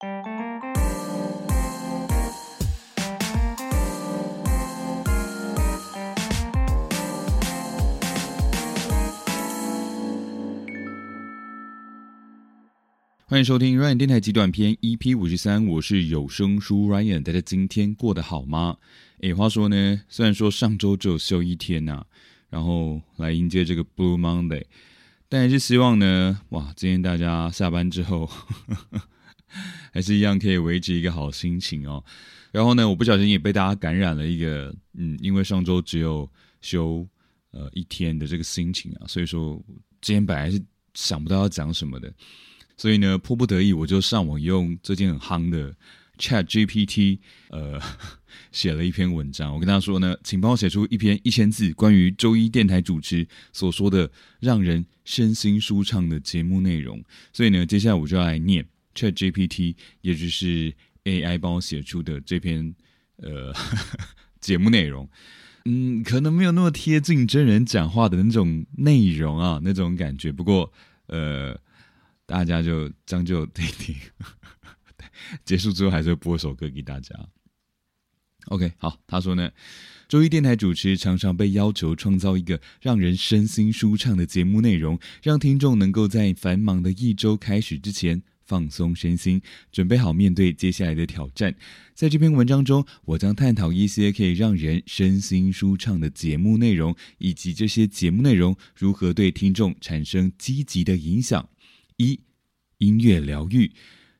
欢迎收听 Ryan 电台集短篇 EP 五十三，我是有声书 Ryan，大家今天过得好吗？诶，话说呢，虽然说上周只有休一天呐，然后来迎接这个 Blue Monday，但还是希望呢，哇，今天大家下班之后，还是一样可以维持一个好心情哦。然后呢，我不小心也被大家感染了一个，嗯，因为上周只有休呃一天的这个心情啊，所以说今天本来是想不到要讲什么的。所以呢，迫不得已，我就上网用最近很夯的 Chat GPT，呃，写了一篇文章。我跟他说呢，请帮我写出一篇一千字关于周一电台主持所说的让人身心舒畅的节目内容。所以呢，接下来我就要来念 Chat GPT，也就是 AI 帮我写出的这篇呃 节目内容。嗯，可能没有那么贴近真人讲话的那种内容啊，那种感觉。不过，呃。大家就将就听听，结束之后还是会播首歌给大家。OK，好，他说呢，周一电台主持常常被要求创造一个让人身心舒畅的节目内容，让听众能够在繁忙的一周开始之前放松身心，准备好面对接下来的挑战。在这篇文章中，我将探讨一些可以让人身心舒畅的节目内容，以及这些节目内容如何对听众产生积极的影响。一音乐疗愈，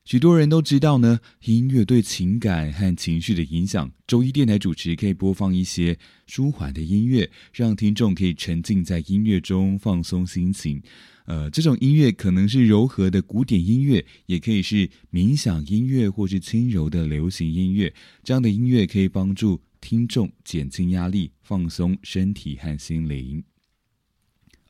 许多人都知道呢，音乐对情感和情绪的影响。周一电台主持可以播放一些舒缓的音乐，让听众可以沉浸在音乐中放松心情。呃，这种音乐可能是柔和的古典音乐，也可以是冥想音乐或是轻柔的流行音乐。这样的音乐可以帮助听众减轻压力，放松身体和心灵。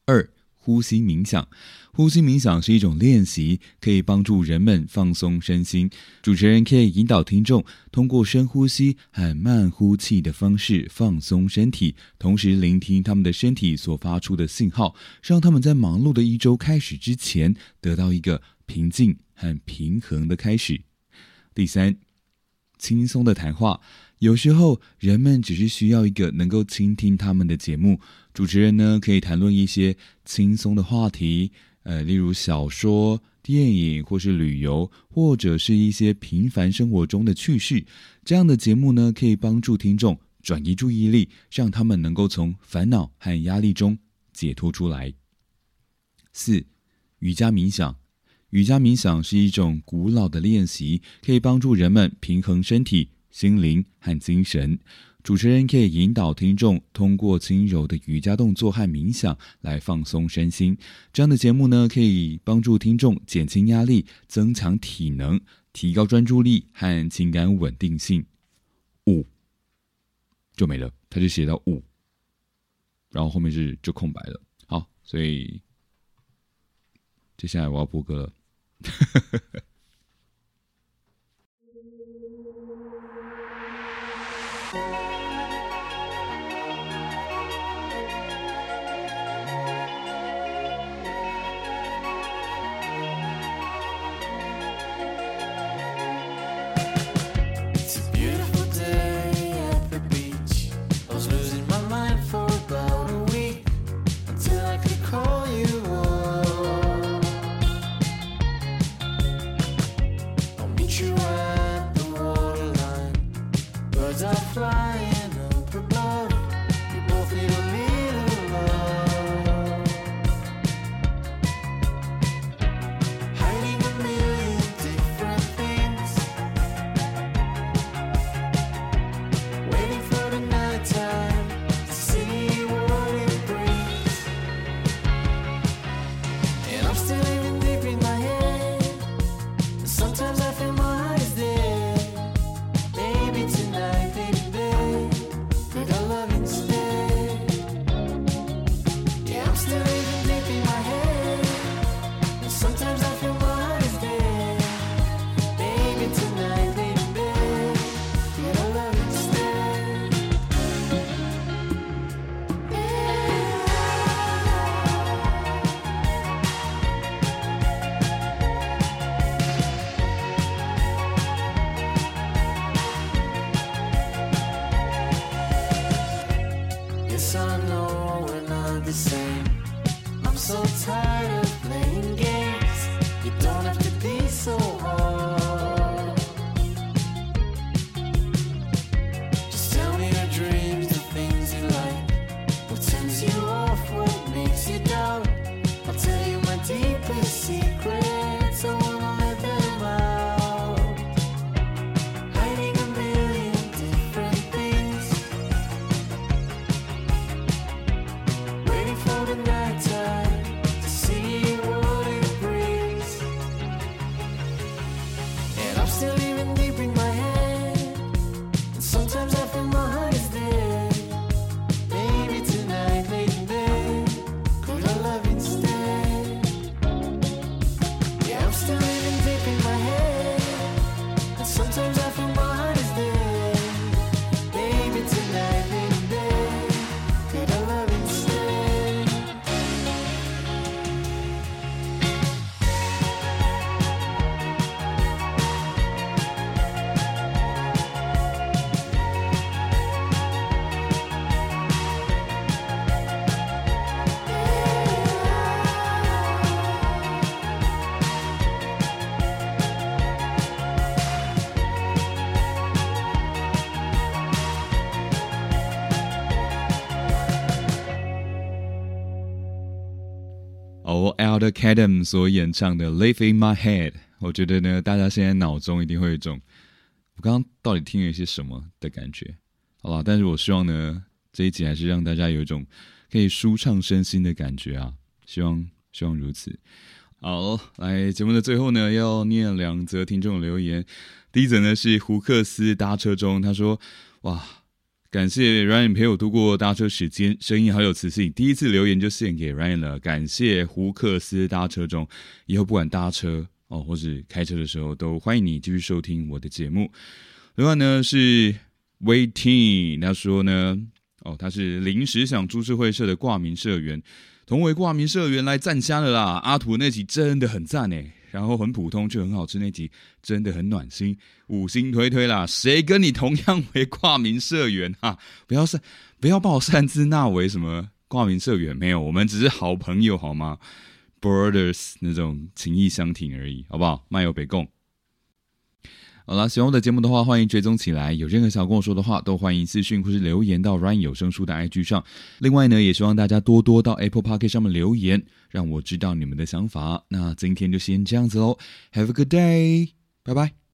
二。呼吸冥想，呼吸冥想是一种练习，可以帮助人们放松身心。主持人可以引导听众通过深呼吸和慢呼气的方式放松身体，同时聆听他们的身体所发出的信号，让他们在忙碌的一周开始之前得到一个平静和平衡的开始。第三，轻松的谈话。有时候，人们只是需要一个能够倾听他们的节目。主持人呢，可以谈论一些轻松的话题，呃，例如小说、电影，或是旅游，或者是一些平凡生活中的趣事。这样的节目呢，可以帮助听众转移注意力，让他们能够从烦恼和压力中解脱出来。四、瑜伽冥想。瑜伽冥想是一种古老的练习，可以帮助人们平衡身体。心灵和精神，主持人可以引导听众通过轻柔的瑜伽动作和冥想来放松身心。这样的节目呢，可以帮助听众减轻压力、增强体能、提高专注力和情感稳定性。五就没了，他就写到五，然后后面是就空白了。好，所以接下来我要播歌了。thank you you at the waterline. Birds are flying. 由 Elder Cadam 所演唱的《Live in My Head》，我觉得呢，大家现在脑中一定会有一种我刚刚到底听了一些什么的感觉，好吧？但是我希望呢，这一集还是让大家有一种可以舒畅身心的感觉啊，希望希望如此。好，来节目的最后呢，要念两则听众留言。第一则呢是胡克斯搭车中，他说：“哇，感谢 Ryan 陪我度过搭车时间，声音好有磁性。第一次留言就献给 Ryan 了，感谢胡克斯搭车中，以后不管搭车哦或是开车的时候，都欢迎你继续收听我的节目。另外呢是 Waiting，他说呢，哦他是临时想株式会社的挂名社员。”同为挂名社员来赞香了啦！阿土那集真的很赞诶，然后很普通却很好吃那集真的很暖心，五星推推啦！谁跟你同样为挂名社员啊？不要擅不要把我擅自纳为什么挂名社员？没有，我们只是好朋友好吗？Brothers 那种情谊相挺而已，好不好？漫游北贡。好了，喜欢我的节目的话，欢迎追踪起来。有任何想跟我说的话，都欢迎私讯或是留言到 Ryan 有声书的 IG 上。另外呢，也希望大家多多到 Apple Park 上面留言，让我知道你们的想法。那今天就先这样子喽，Have a good day，拜拜。